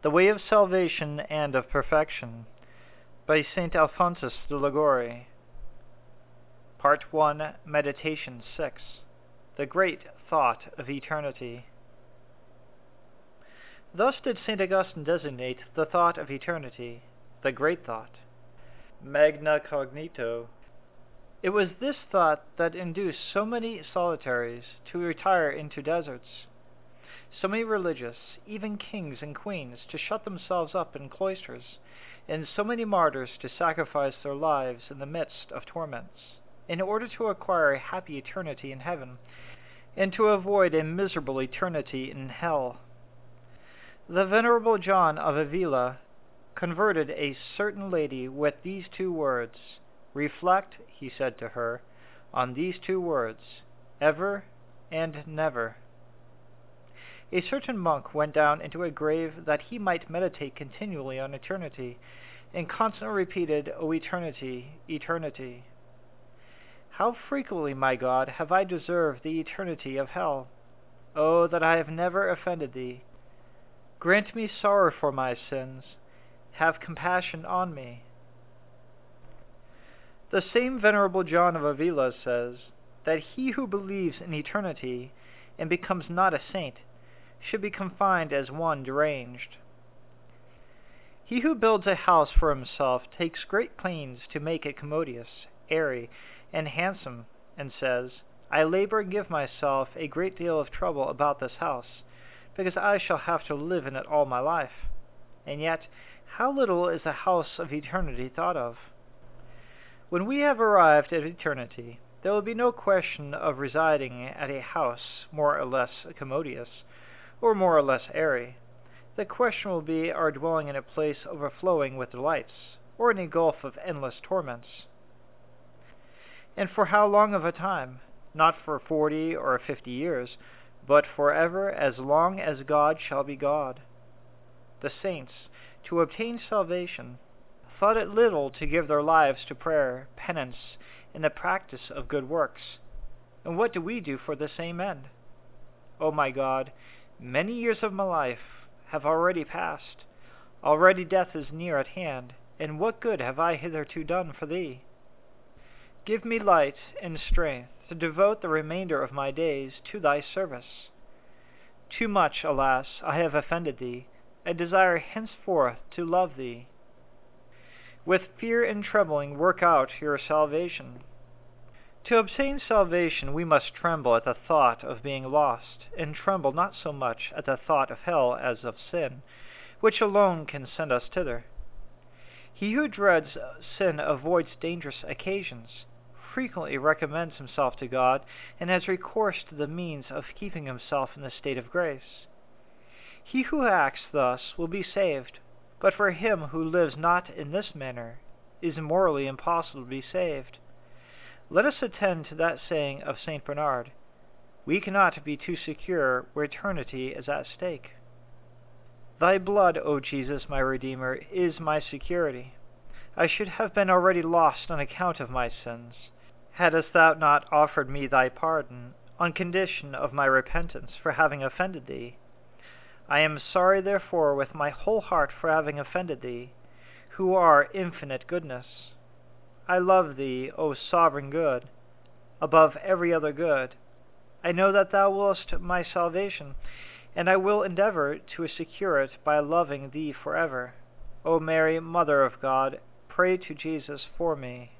The Way of Salvation and of Perfection by St. Alphonsus de Liguori Part 1 Meditation 6 The Great Thought of Eternity Thus did St. Augustine designate the thought of eternity, the great thought, magna cogitatio. It was this thought that induced so many solitaries to retire into deserts so many religious, even kings and queens, to shut themselves up in cloisters, and so many martyrs to sacrifice their lives in the midst of torments, in order to acquire a happy eternity in heaven, and to avoid a miserable eternity in hell. The venerable John of Avila converted a certain lady with these two words. Reflect, he said to her, on these two words, ever and never. A certain monk went down into a grave that he might meditate continually on eternity, and constantly repeated, O eternity, eternity. How frequently, my God, have I deserved the eternity of hell? Oh, that I have never offended thee! Grant me sorrow for my sins. Have compassion on me. The same Venerable John of Avila says that he who believes in eternity and becomes not a saint should be confined as one deranged. He who builds a house for himself takes great pains to make it commodious, airy, and handsome, and says, I labor and give myself a great deal of trouble about this house, because I shall have to live in it all my life. And yet, how little is the house of eternity thought of? When we have arrived at eternity, there will be no question of residing at a house more or less commodious, or more or less airy. The question will be our dwelling in a place overflowing with delights, or in a gulf of endless torments. And for how long of a time? Not for forty or fifty years, but for ever as long as God shall be God. The saints, to obtain salvation, thought it little to give their lives to prayer, penance, and the practice of good works. And what do we do for the same end? O my God, Many years of my life have already passed. Already death is near at hand, and what good have I hitherto done for thee? Give me light and strength to devote the remainder of my days to thy service. Too much, alas, I have offended thee, and desire henceforth to love thee. With fear and trembling work out your salvation. To obtain salvation, we must tremble at the thought of being lost, and tremble not so much at the thought of hell as of sin, which alone can send us thither. He who dreads sin avoids dangerous occasions, frequently recommends himself to God, and has recourse to the means of keeping himself in the state of grace. He who acts thus will be saved, but for him who lives not in this manner, it is morally impossible to be saved. Let us attend to that saying of St. Bernard We cannot be too secure where eternity is at stake. Thy blood, O Jesus, my Redeemer, is my security. I should have been already lost on account of my sins, hadst thou not offered me thy pardon, on condition of my repentance for having offended thee. I am sorry, therefore, with my whole heart for having offended thee, who are infinite goodness. I love thee, O sovereign good, above every other good. I know that thou willest my salvation, and I will endeavor to secure it by loving thee forever. O Mary, Mother of God, pray to Jesus for me.